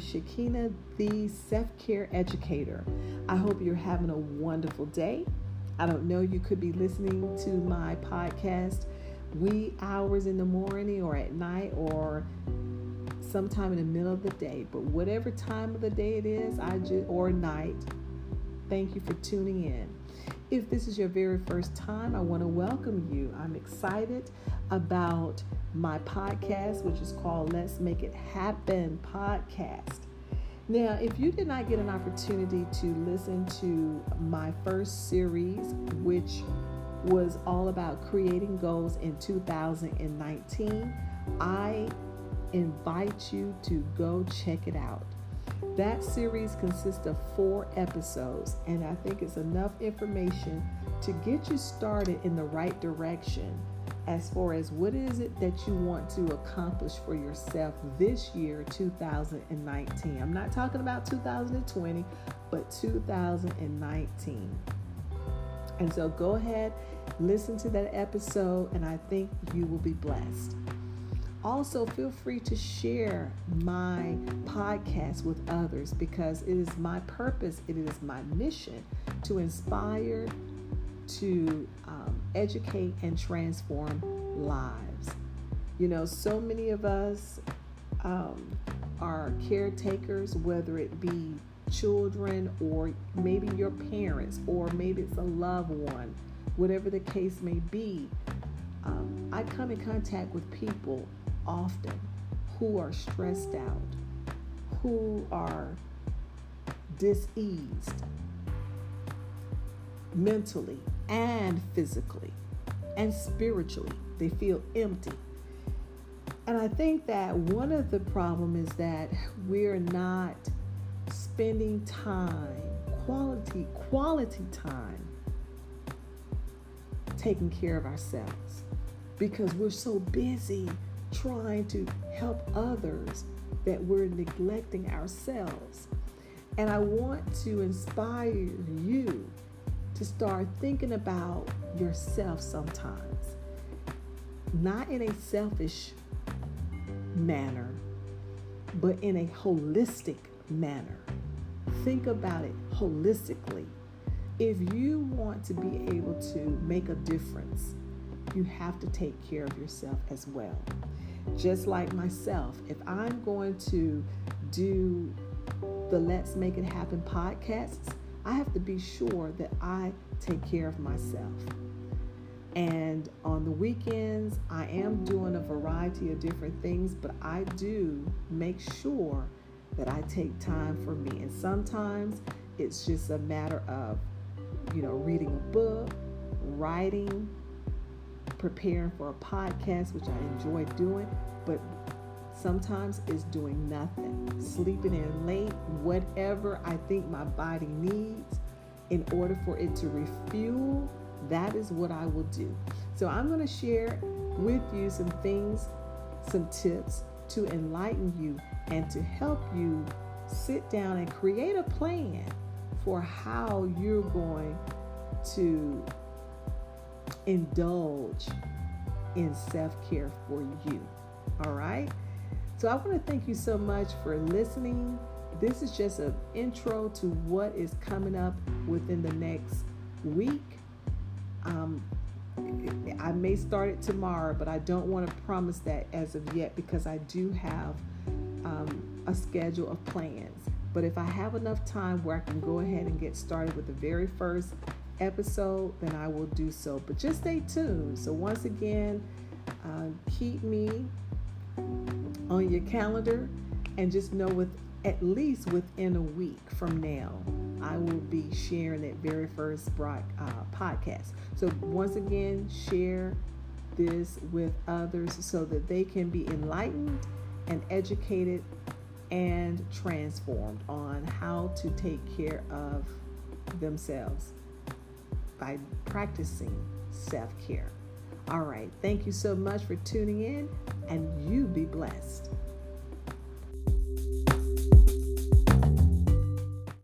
Shakina, the self care educator. I hope you're having a wonderful day. I don't know, you could be listening to my podcast wee hours in the morning or at night or sometime in the middle of the day. But whatever time of the day it is, I just or night, thank you for tuning in. If this is your very first time, I want to welcome you. I'm excited about my podcast, which is called Let's Make It Happen Podcast. Now, if you did not get an opportunity to listen to my first series, which was all about creating goals in 2019, I invite you to go check it out. That series consists of four episodes, and I think it's enough information to get you started in the right direction as far as what is it that you want to accomplish for yourself this year 2019 i'm not talking about 2020 but 2019 and so go ahead listen to that episode and i think you will be blessed also feel free to share my podcast with others because it is my purpose it is my mission to inspire to um, educate and transform lives. You know, so many of us um, are caretakers, whether it be children or maybe your parents or maybe it's a loved one, whatever the case may be. Um, I come in contact with people often who are stressed out, who are diseased mentally, and physically and spiritually. They feel empty. And I think that one of the problem is that we're not spending time, quality quality time taking care of ourselves because we're so busy trying to help others that we're neglecting ourselves. And I want to inspire you to start thinking about yourself sometimes, not in a selfish manner, but in a holistic manner. Think about it holistically. If you want to be able to make a difference, you have to take care of yourself as well. Just like myself, if I'm going to do the Let's Make It Happen podcasts, I have to be sure that I take care of myself. And on the weekends, I am doing a variety of different things, but I do make sure that I take time for me. And sometimes it's just a matter of, you know, reading a book, writing, preparing for a podcast, which I enjoy doing, but Sometimes it's doing nothing, sleeping in late, whatever I think my body needs in order for it to refuel. That is what I will do. So I'm going to share with you some things, some tips to enlighten you and to help you sit down and create a plan for how you're going to indulge in self care for you. All right? So I want to thank you so much for listening. This is just an intro to what is coming up within the next week. Um, I may start it tomorrow, but I don't want to promise that as of yet because I do have um, a schedule of plans. But if I have enough time where I can go ahead and get started with the very first episode, then I will do so. But just stay tuned. So, once again, uh, keep me on your calendar and just know with at least within a week from now, I will be sharing that very first broad, uh, podcast. So, once again, share this with others so that they can be enlightened and educated and transformed on how to take care of themselves by practicing self care. All right. Thank you so much for tuning in, and you be blessed.